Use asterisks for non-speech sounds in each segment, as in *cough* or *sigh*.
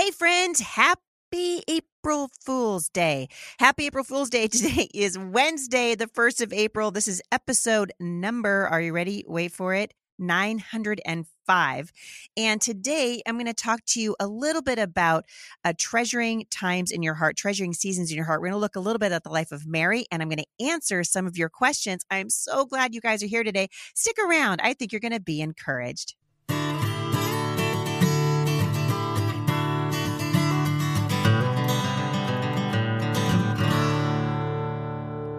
Hey, friends, happy April Fool's Day. Happy April Fool's Day. *laughs* Today is Wednesday, the 1st of April. This is episode number, are you ready? Wait for it. 905. And today I'm going to talk to you a little bit about uh, treasuring times in your heart, treasuring seasons in your heart. We're going to look a little bit at the life of Mary and I'm going to answer some of your questions. I'm so glad you guys are here today. Stick around. I think you're going to be encouraged.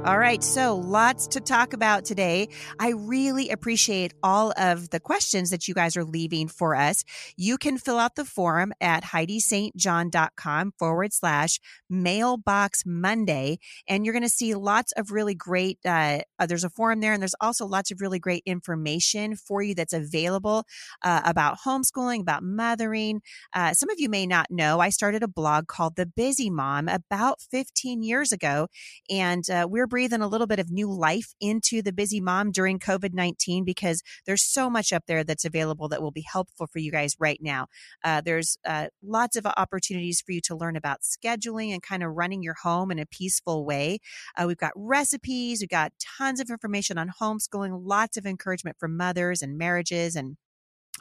All right, so lots to talk about today. I really appreciate all of the questions that you guys are leaving for us. You can fill out the form at HeidiSt.John.com forward slash mailbox Monday, and you're going to see lots of really great. Uh, uh, there's a forum there, and there's also lots of really great information for you that's available uh, about homeschooling, about mothering. Uh, some of you may not know, I started a blog called The Busy Mom about 15 years ago, and uh, we're breathing a little bit of new life into the busy mom during COVID 19 because there's so much up there that's available that will be helpful for you guys right now. Uh, there's uh, lots of opportunities for you to learn about scheduling and kind of running your home in a peaceful way. Uh, we've got recipes, we've got tons of information on homeschooling, lots of encouragement for mothers and marriages and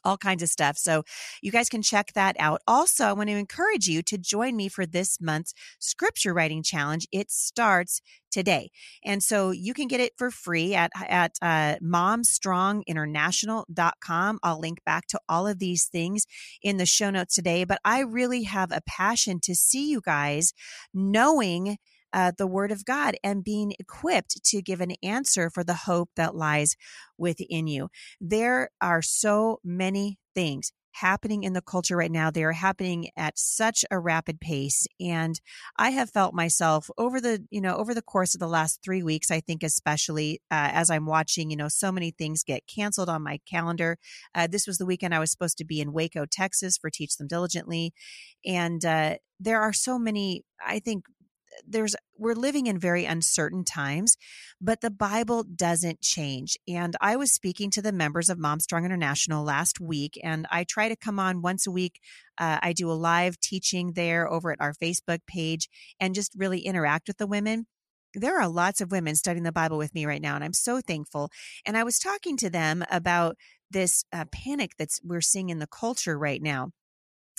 all kinds of stuff. So you guys can check that out. Also, I want to encourage you to join me for this month's scripture writing challenge. It starts today. And so you can get it for free at, at uh, momstronginternational.com. I'll link back to all of these things in the show notes today. But I really have a passion to see you guys knowing uh, the word of God and being equipped to give an answer for the hope that lies within you. There are so many things happening in the culture right now. They are happening at such a rapid pace. And I have felt myself over the, you know, over the course of the last three weeks, I think, especially uh, as I'm watching, you know, so many things get canceled on my calendar. Uh, this was the weekend I was supposed to be in Waco, Texas for Teach Them Diligently. And uh, there are so many, I think, there's we're living in very uncertain times, but the Bible doesn't change. And I was speaking to the members of Mom Strong International last week, and I try to come on once a week. Uh, I do a live teaching there over at our Facebook page and just really interact with the women there are lots of women studying the Bible with me right now, and I'm so thankful. And I was talking to them about this uh, panic that's we're seeing in the culture right now.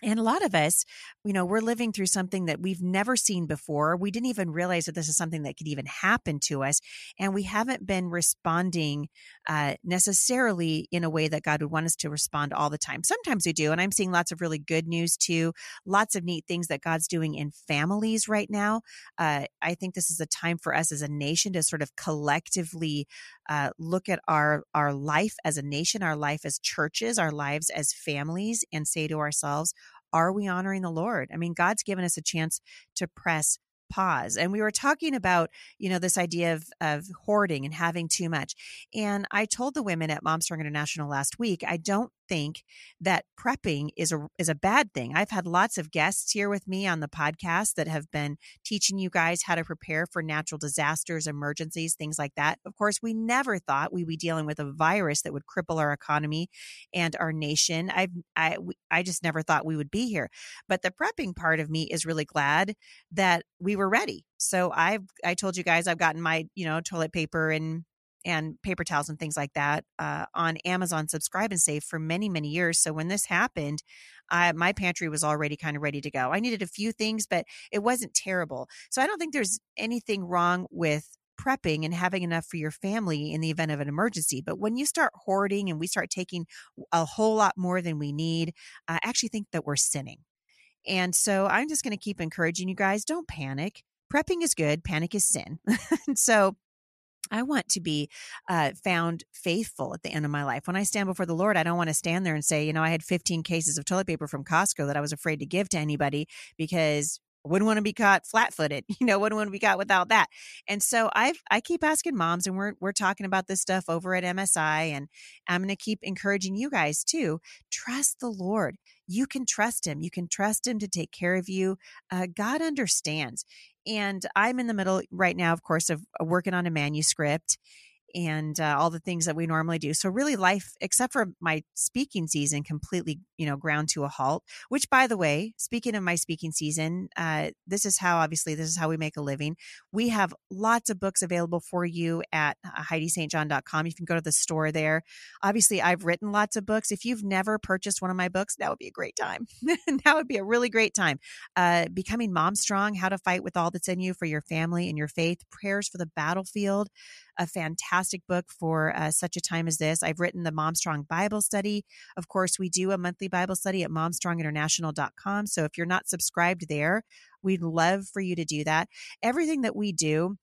And a lot of us, you know, we're living through something that we've never seen before. We didn't even realize that this is something that could even happen to us. And we haven't been responding uh, necessarily in a way that God would want us to respond all the time. Sometimes we do. And I'm seeing lots of really good news too, lots of neat things that God's doing in families right now. Uh, I think this is a time for us as a nation to sort of collectively uh, look at our, our life as a nation, our life as churches, our lives as families, and say to ourselves, are we honoring the Lord? I mean, God's given us a chance to press pause. And we were talking about, you know, this idea of, of hoarding and having too much. And I told the women at Mom Strong International last week, I don't think that prepping is a is a bad thing. I've had lots of guests here with me on the podcast that have been teaching you guys how to prepare for natural disasters, emergencies, things like that. Of course, we never thought we'd be dealing with a virus that would cripple our economy and our nation. I've I I just never thought we would be here. But the prepping part of me is really glad that we were ready. So I've I told you guys I've gotten my, you know, toilet paper and and paper towels and things like that uh, on Amazon Subscribe and Save for many, many years. So when this happened, my pantry was already kind of ready to go. I needed a few things, but it wasn't terrible. So I don't think there's anything wrong with prepping and having enough for your family in the event of an emergency. But when you start hoarding and we start taking a whole lot more than we need, I actually think that we're sinning. And so I'm just going to keep encouraging you guys don't panic. Prepping is good, panic is sin. *laughs* so I want to be uh, found faithful at the end of my life. When I stand before the Lord, I don't want to stand there and say, you know, I had 15 cases of toilet paper from Costco that I was afraid to give to anybody because I wouldn't want to be caught flat footed, *laughs* you know, wouldn't want to be caught without that. And so I've, I keep asking moms and we're, we're talking about this stuff over at MSI and I'm going to keep encouraging you guys too. Trust the Lord. You can trust him. You can trust him to take care of you. Uh, God understands. And I'm in the middle right now, of course, of uh, working on a manuscript. And uh, all the things that we normally do. So really life, except for my speaking season, completely, you know, ground to a halt, which by the way, speaking of my speaking season, uh, this is how, obviously, this is how we make a living. We have lots of books available for you at uh, HeidiSt.John.com. You can go to the store there. Obviously, I've written lots of books. If you've never purchased one of my books, that would be a great time. *laughs* that would be a really great time. Uh, Becoming Mom Strong, How to Fight with All That's in You for Your Family and Your Faith, Prayers for the Battlefield a fantastic book for uh, such a time as this. I've written the Mom Strong Bible Study. Of course, we do a monthly Bible study at momstronginternational.com. So if you're not subscribed there, we'd love for you to do that. Everything that we do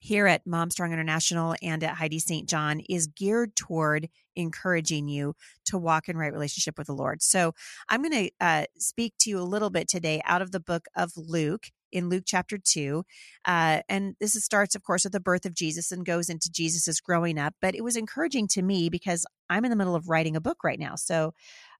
here at Mom Strong International and at Heidi St. John is geared toward encouraging you to walk in right relationship with the Lord. So I'm going to uh, speak to you a little bit today out of the book of Luke in Luke chapter 2. Uh, and this starts, of course, with the birth of Jesus and goes into Jesus's growing up. But it was encouraging to me because I'm in the middle of writing a book right now. So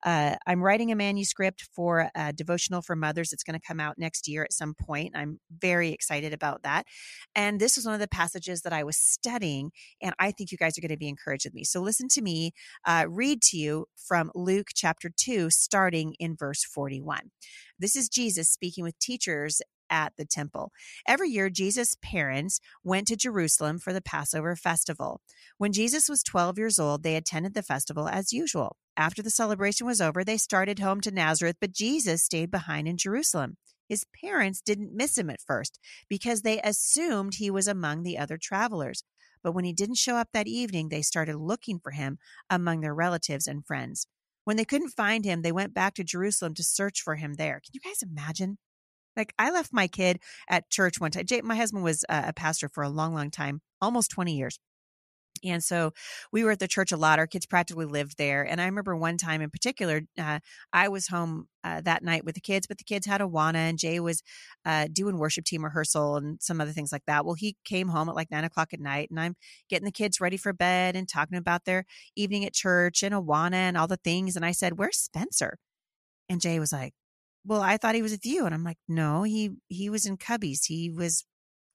uh, I'm writing a manuscript for a devotional for mothers. It's going to come out next year at some point. I'm very excited about that. And this is one of the passages that I was studying, and I think you guys are going to be encouraged with me. So listen to me uh, read to you from Luke chapter 2, starting in verse 41. This is Jesus speaking with teachers at the temple. Every year, Jesus' parents went to Jerusalem for the Passover festival. When Jesus was 12 years old, they attended the festival as usual. After the celebration was over, they started home to Nazareth, but Jesus stayed behind in Jerusalem. His parents didn't miss him at first because they assumed he was among the other travelers. But when he didn't show up that evening, they started looking for him among their relatives and friends. When they couldn't find him, they went back to Jerusalem to search for him there. Can you guys imagine? Like I left my kid at church one time. Jay, my husband was a pastor for a long, long time, almost 20 years. And so we were at the church a lot. Our kids practically lived there. And I remember one time in particular, uh, I was home uh, that night with the kids, but the kids had Awana and Jay was uh, doing worship team rehearsal and some other things like that. Well, he came home at like nine o'clock at night and I'm getting the kids ready for bed and talking about their evening at church and Awana and all the things. And I said, Where's Spencer? And Jay was like, well, I thought he was with you. And I'm like, no, he, he was in Cubbies. He was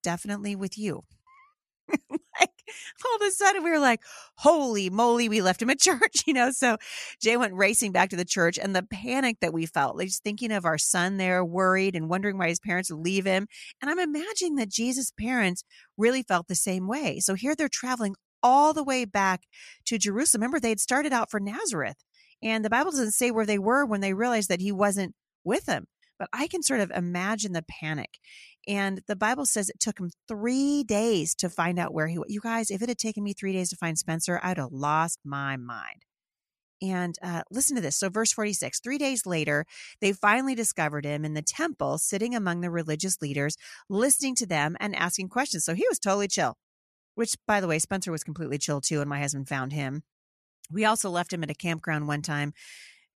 definitely with you. *laughs* like all of a sudden we were like, holy moly, we left him at *laughs* church, you know? So Jay went racing back to the church and the panic that we felt, like just thinking of our son there, worried and wondering why his parents would leave him. And I'm imagining that Jesus' parents really felt the same way. So here they're traveling all the way back to Jerusalem. Remember, they had started out for Nazareth. And the Bible doesn't say where they were when they realized that he wasn't with him. But I can sort of imagine the panic. And the Bible says it took him three days to find out where he was. You guys, if it had taken me three days to find Spencer, I'd have lost my mind. And uh, listen to this. So, verse 46 three days later, they finally discovered him in the temple, sitting among the religious leaders, listening to them and asking questions. So, he was totally chill, which, by the way, Spencer was completely chill too. And my husband found him. We also left him at a campground one time.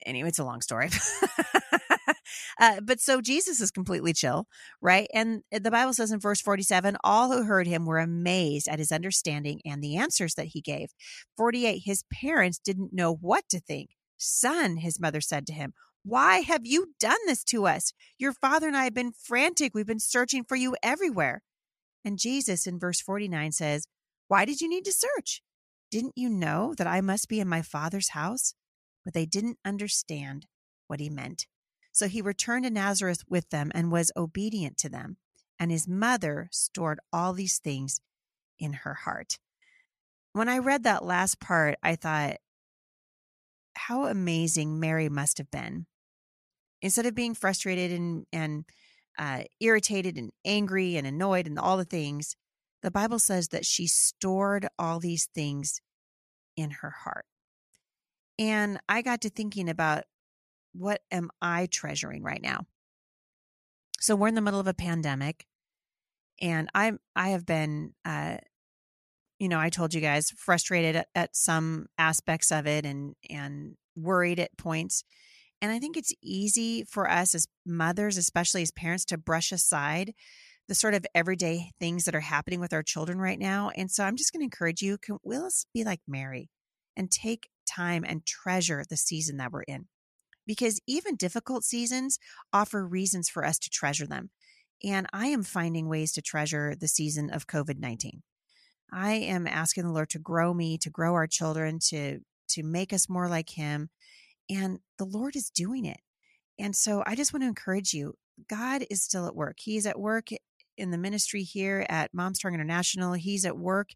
Anyway, it's a long story. *laughs* Uh, but so Jesus is completely chill, right? And the Bible says in verse 47 all who heard him were amazed at his understanding and the answers that he gave. 48 his parents didn't know what to think. Son, his mother said to him, why have you done this to us? Your father and I have been frantic. We've been searching for you everywhere. And Jesus in verse 49 says, Why did you need to search? Didn't you know that I must be in my father's house? But they didn't understand what he meant. So he returned to Nazareth with them and was obedient to them. And his mother stored all these things in her heart. When I read that last part, I thought, how amazing Mary must have been. Instead of being frustrated and, and uh, irritated and angry and annoyed and all the things, the Bible says that she stored all these things in her heart. And I got to thinking about what am I treasuring right now? So we're in the middle of a pandemic and I'm I have been uh you know, I told you guys frustrated at, at some aspects of it and and worried at points. And I think it's easy for us as mothers, especially as parents, to brush aside the sort of everyday things that are happening with our children right now. And so I'm just going to encourage you, can we let's be like Mary and take time and treasure the season that we're in because even difficult seasons offer reasons for us to treasure them. And I am finding ways to treasure the season of COVID 19. I am asking the Lord to grow me, to grow our children, to to make us more like him. And the Lord is doing it. And so I just want to encourage you. God is still at work. He's at work in the ministry here at Mom Strong International. He's at work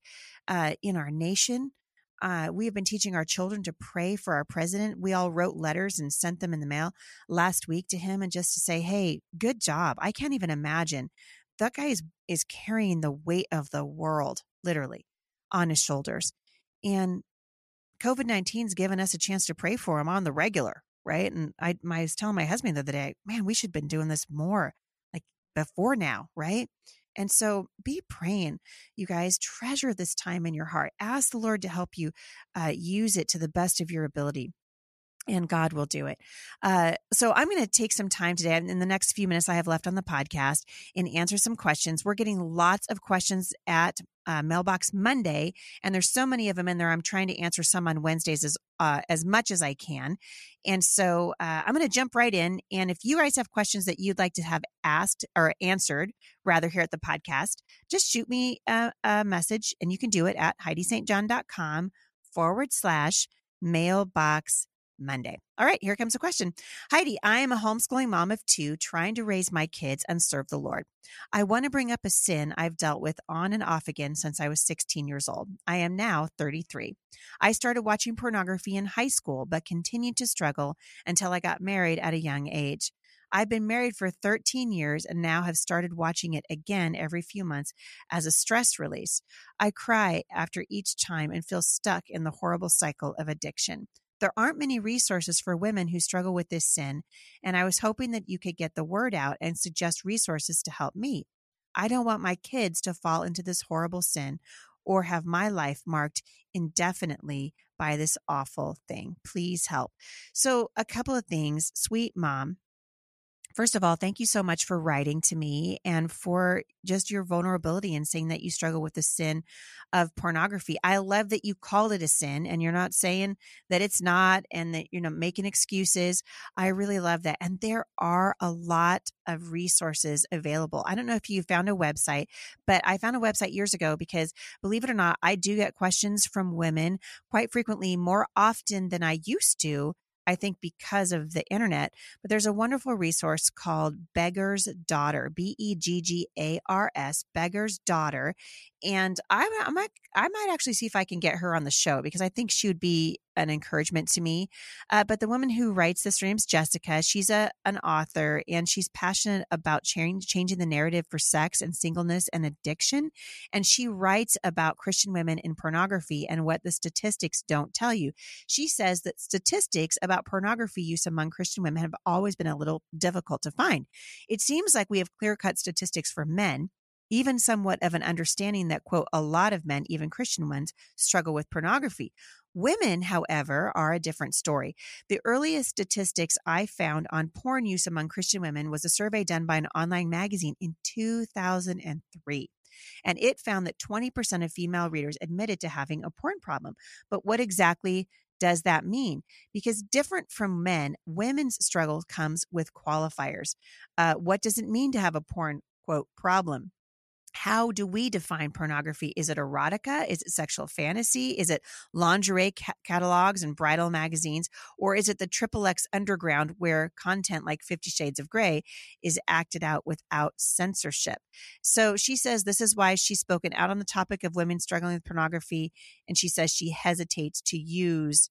uh, in our nation. Uh, we have been teaching our children to pray for our president. We all wrote letters and sent them in the mail last week to him and just to say, hey, good job. I can't even imagine. That guy is, is carrying the weight of the world, literally, on his shoulders. And COVID 19's given us a chance to pray for him on the regular, right? And I, I was telling my husband the other day, man, we should have been doing this more like before now, right? And so be praying, you guys. Treasure this time in your heart. Ask the Lord to help you uh, use it to the best of your ability and God will do it. Uh, so I'm going to take some time today in the next few minutes I have left on the podcast and answer some questions. We're getting lots of questions at uh, Mailbox Monday, and there's so many of them in there. I'm trying to answer some on Wednesdays as uh, as much as I can, and so uh, I'm going to jump right in. And if you guys have questions that you'd like to have asked or answered, rather here at the podcast, just shoot me a, a message, and you can do it at HeidiSt.John.com forward slash mailbox Monday. All right, here comes a question. Heidi, I am a homeschooling mom of two trying to raise my kids and serve the Lord. I want to bring up a sin I've dealt with on and off again since I was 16 years old. I am now 33. I started watching pornography in high school, but continued to struggle until I got married at a young age. I've been married for 13 years and now have started watching it again every few months as a stress release. I cry after each time and feel stuck in the horrible cycle of addiction. There aren't many resources for women who struggle with this sin, and I was hoping that you could get the word out and suggest resources to help me. I don't want my kids to fall into this horrible sin or have my life marked indefinitely by this awful thing. Please help. So, a couple of things, sweet mom. First of all, thank you so much for writing to me and for just your vulnerability and saying that you struggle with the sin of pornography. I love that you call it a sin and you're not saying that it's not and that you're not making excuses. I really love that. And there are a lot of resources available. I don't know if you found a website, but I found a website years ago because believe it or not, I do get questions from women quite frequently, more often than I used to I think because of the internet. But there's a wonderful resource called Beggar's Daughter, B E G G A R S, Beggar's Daughter. And I, I might, I might actually see if I can get her on the show because I think she would be an encouragement to me. Uh, but the woman who writes this, her name's Jessica. She's a an author and she's passionate about changing the narrative for sex and singleness and addiction. And she writes about Christian women in pornography and what the statistics don't tell you. She says that statistics about pornography use among Christian women have always been a little difficult to find. It seems like we have clear cut statistics for men even somewhat of an understanding that, quote, a lot of men, even Christian ones, struggle with pornography. Women, however, are a different story. The earliest statistics I found on porn use among Christian women was a survey done by an online magazine in 2003. And it found that 20% of female readers admitted to having a porn problem. But what exactly does that mean? Because different from men, women's struggle comes with qualifiers. Uh, what does it mean to have a porn, quote, problem? How do we define pornography? Is it erotica? Is it sexual fantasy? Is it lingerie ca- catalogs and bridal magazines? Or is it the triple X underground where content like Fifty Shades of Grey is acted out without censorship? So she says this is why she's spoken out on the topic of women struggling with pornography. And she says she hesitates to use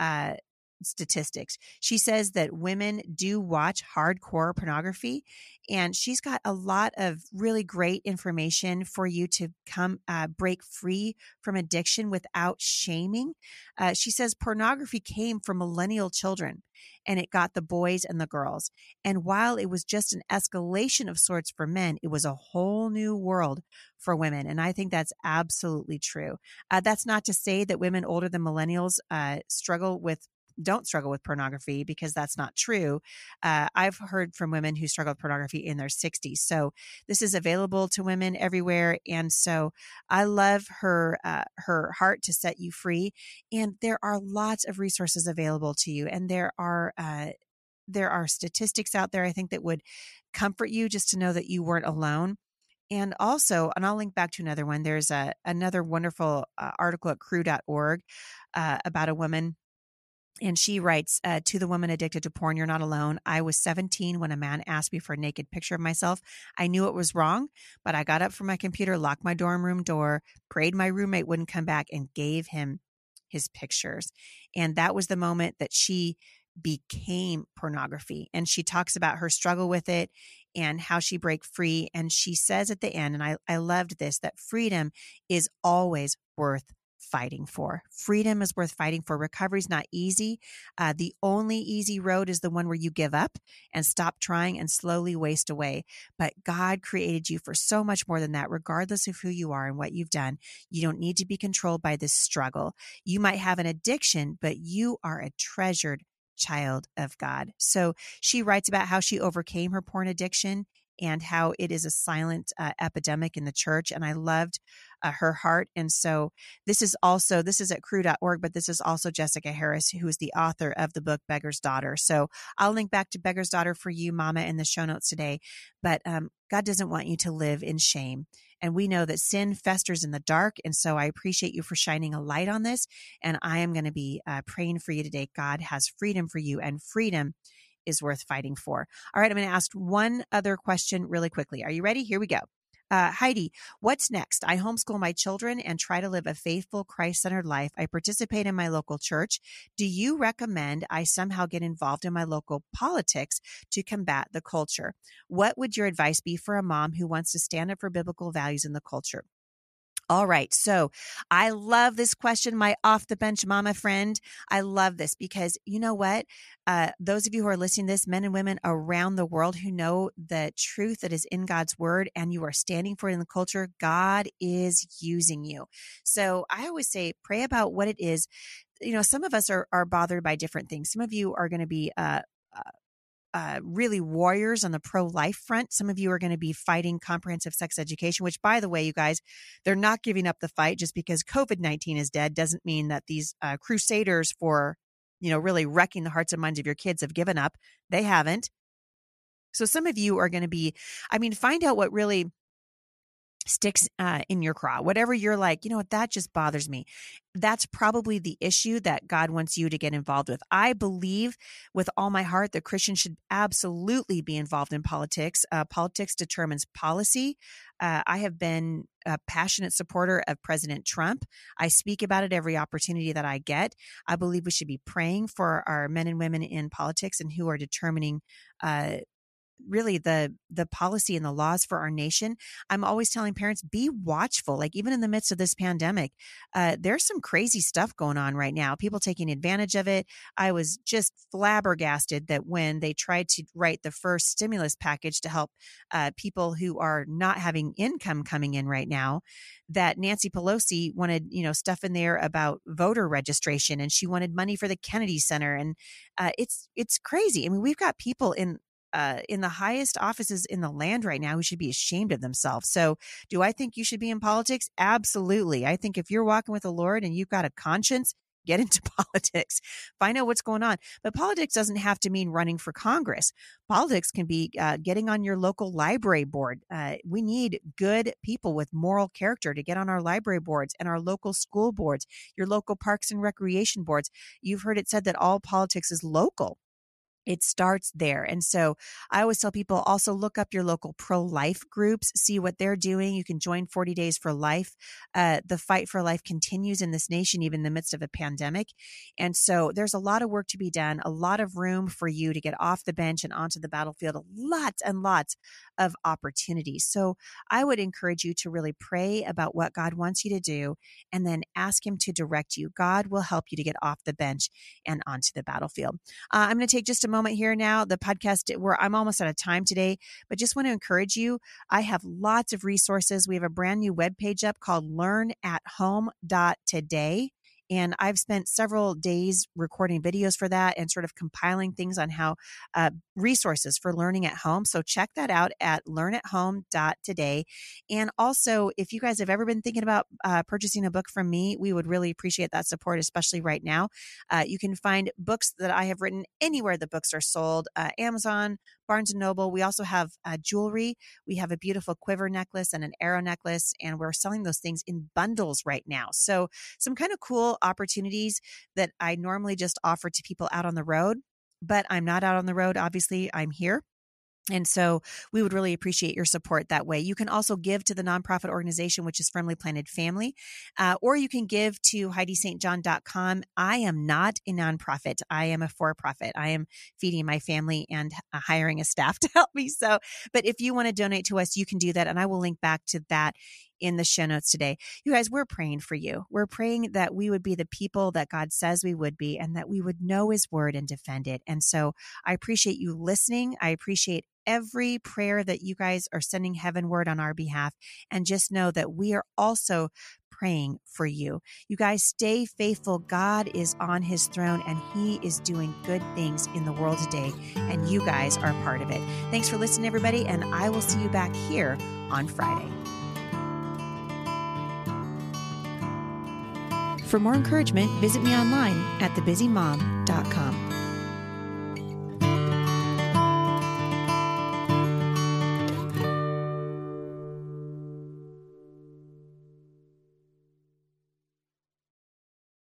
uh, statistics. She says that women do watch hardcore pornography, and she's got a lot of really great information for you to come uh, break free from addiction without shaming. Uh, she says pornography came from millennial children and it got the boys and the girls. And while it was just an escalation of sorts for men, it was a whole new world for women. And I think that's absolutely true. Uh, that's not to say that women older than millennials uh, struggle with don't struggle with pornography because that's not true. Uh, I've heard from women who struggle with pornography in their 60s. So this is available to women everywhere. And so I love her, uh, her heart to set you free. And there are lots of resources available to you. And there are, uh, there are statistics out there, I think, that would comfort you just to know that you weren't alone. and also, and I'll link back to another one. There's a another wonderful uh, article at cru.org uh, about a woman and she writes uh, to the woman addicted to porn, you're not alone. I was 17 when a man asked me for a naked picture of myself. I knew it was wrong, but I got up from my computer, locked my dorm room door, prayed my roommate wouldn't come back, and gave him his pictures. And that was the moment that she became pornography. And she talks about her struggle with it and how she break free. And she says at the end, and I, I loved this, that freedom is always worth fighting for. Freedom is worth fighting for. Recovery is not easy. Uh, the only easy road is the one where you give up and stop trying and slowly waste away. But God created you for so much more than that, regardless of who you are and what you've done. You don't need to be controlled by this struggle. You might have an addiction, but you are a treasured child of God. So she writes about how she overcame her porn addiction and how it is a silent uh, epidemic in the church. And I loved uh, her heart. And so this is also, this is at cru.org, but this is also Jessica Harris, who is the author of the book Beggar's Daughter. So I'll link back to Beggar's Daughter for you, Mama, in the show notes today. But um, God doesn't want you to live in shame. And we know that sin festers in the dark. And so I appreciate you for shining a light on this. And I am going to be uh, praying for you today. God has freedom for you, and freedom is worth fighting for. All right, I'm going to ask one other question really quickly. Are you ready? Here we go. Uh, Heidi, what's next? I homeschool my children and try to live a faithful, Christ centered life. I participate in my local church. Do you recommend I somehow get involved in my local politics to combat the culture? What would your advice be for a mom who wants to stand up for biblical values in the culture? All right. So I love this question, my off the bench mama friend. I love this because you know what? Uh, those of you who are listening this, men and women around the world who know the truth that is in God's word and you are standing for it in the culture, God is using you. So I always say, pray about what it is. You know, some of us are, are bothered by different things. Some of you are going to be, uh, uh, uh, really warriors on the pro life front. Some of you are going to be fighting comprehensive sex education, which, by the way, you guys, they're not giving up the fight just because COVID 19 is dead doesn't mean that these uh, crusaders for, you know, really wrecking the hearts and minds of your kids have given up. They haven't. So some of you are going to be, I mean, find out what really sticks uh, in your craw, whatever you're like, you know what, that just bothers me. That's probably the issue that God wants you to get involved with. I believe with all my heart that Christians should absolutely be involved in politics. Uh, politics determines policy. Uh, I have been a passionate supporter of President Trump. I speak about it every opportunity that I get. I believe we should be praying for our men and women in politics and who are determining uh, really the the policy and the laws for our nation i'm always telling parents be watchful like even in the midst of this pandemic uh, there's some crazy stuff going on right now people taking advantage of it. I was just flabbergasted that when they tried to write the first stimulus package to help uh, people who are not having income coming in right now that nancy pelosi wanted you know stuff in there about voter registration and she wanted money for the kennedy center and uh, it's it's crazy. I mean we've got people in uh, in the highest offices in the land right now who should be ashamed of themselves. So, do I think you should be in politics? Absolutely. I think if you're walking with the Lord and you've got a conscience, *laughs* get into *laughs* politics, find out what's going on. But politics doesn't have to mean running for Congress. Politics can be uh, getting on your local library board. Uh, we need good people with moral character to get on our library boards and our local school boards, your local parks and recreation boards. You've heard it said that all politics is local it starts there. And so I always tell people also look up your local pro life groups, see what they're doing. You can join 40 Days for Life. Uh, the fight for life continues in this nation, even in the midst of a pandemic. And so there's a lot of work to be done, a lot of room for you to get off the bench and onto the battlefield, lots and lots of opportunities. So I would encourage you to really pray about what God wants you to do and then ask Him to direct you. God will help you to get off the bench and onto the battlefield. Uh, I'm going to take just a moment moment here now. The podcast, where I'm almost out of time today, but just want to encourage you. I have lots of resources. We have a brand new webpage up called learnathome.today. And I've spent several days recording videos for that and sort of compiling things on how uh, resources for learning at home. So check that out at learnathome.today. And also, if you guys have ever been thinking about uh, purchasing a book from me, we would really appreciate that support, especially right now. Uh, you can find books that I have written anywhere the books are sold uh, Amazon, Barnes and Noble. We also have uh, jewelry. We have a beautiful quiver necklace and an arrow necklace, and we're selling those things in bundles right now. So, some kind of cool opportunities that I normally just offer to people out on the road, but I'm not out on the road. Obviously, I'm here. And so we would really appreciate your support that way. You can also give to the nonprofit organization, which is Firmly Planted Family, uh, or you can give to HeidiSt.John.com. I am not a nonprofit. I am a for profit. I am feeding my family and uh, hiring a staff *laughs* to help me. So, but if you want to donate to us, you can do that. And I will link back to that in the show notes today. You guys, we're praying for you. We're praying that we would be the people that God says we would be and that we would know his word and defend it. And so I appreciate you listening. I appreciate every prayer that you guys are sending heavenward on our behalf. And just know that we are also praying for you. You guys stay faithful. God is on his throne and he is doing good things in the world today. And you guys are part of it. Thanks for listening, everybody. And I will see you back here on Friday. For more encouragement, visit me online at thebusymom.com.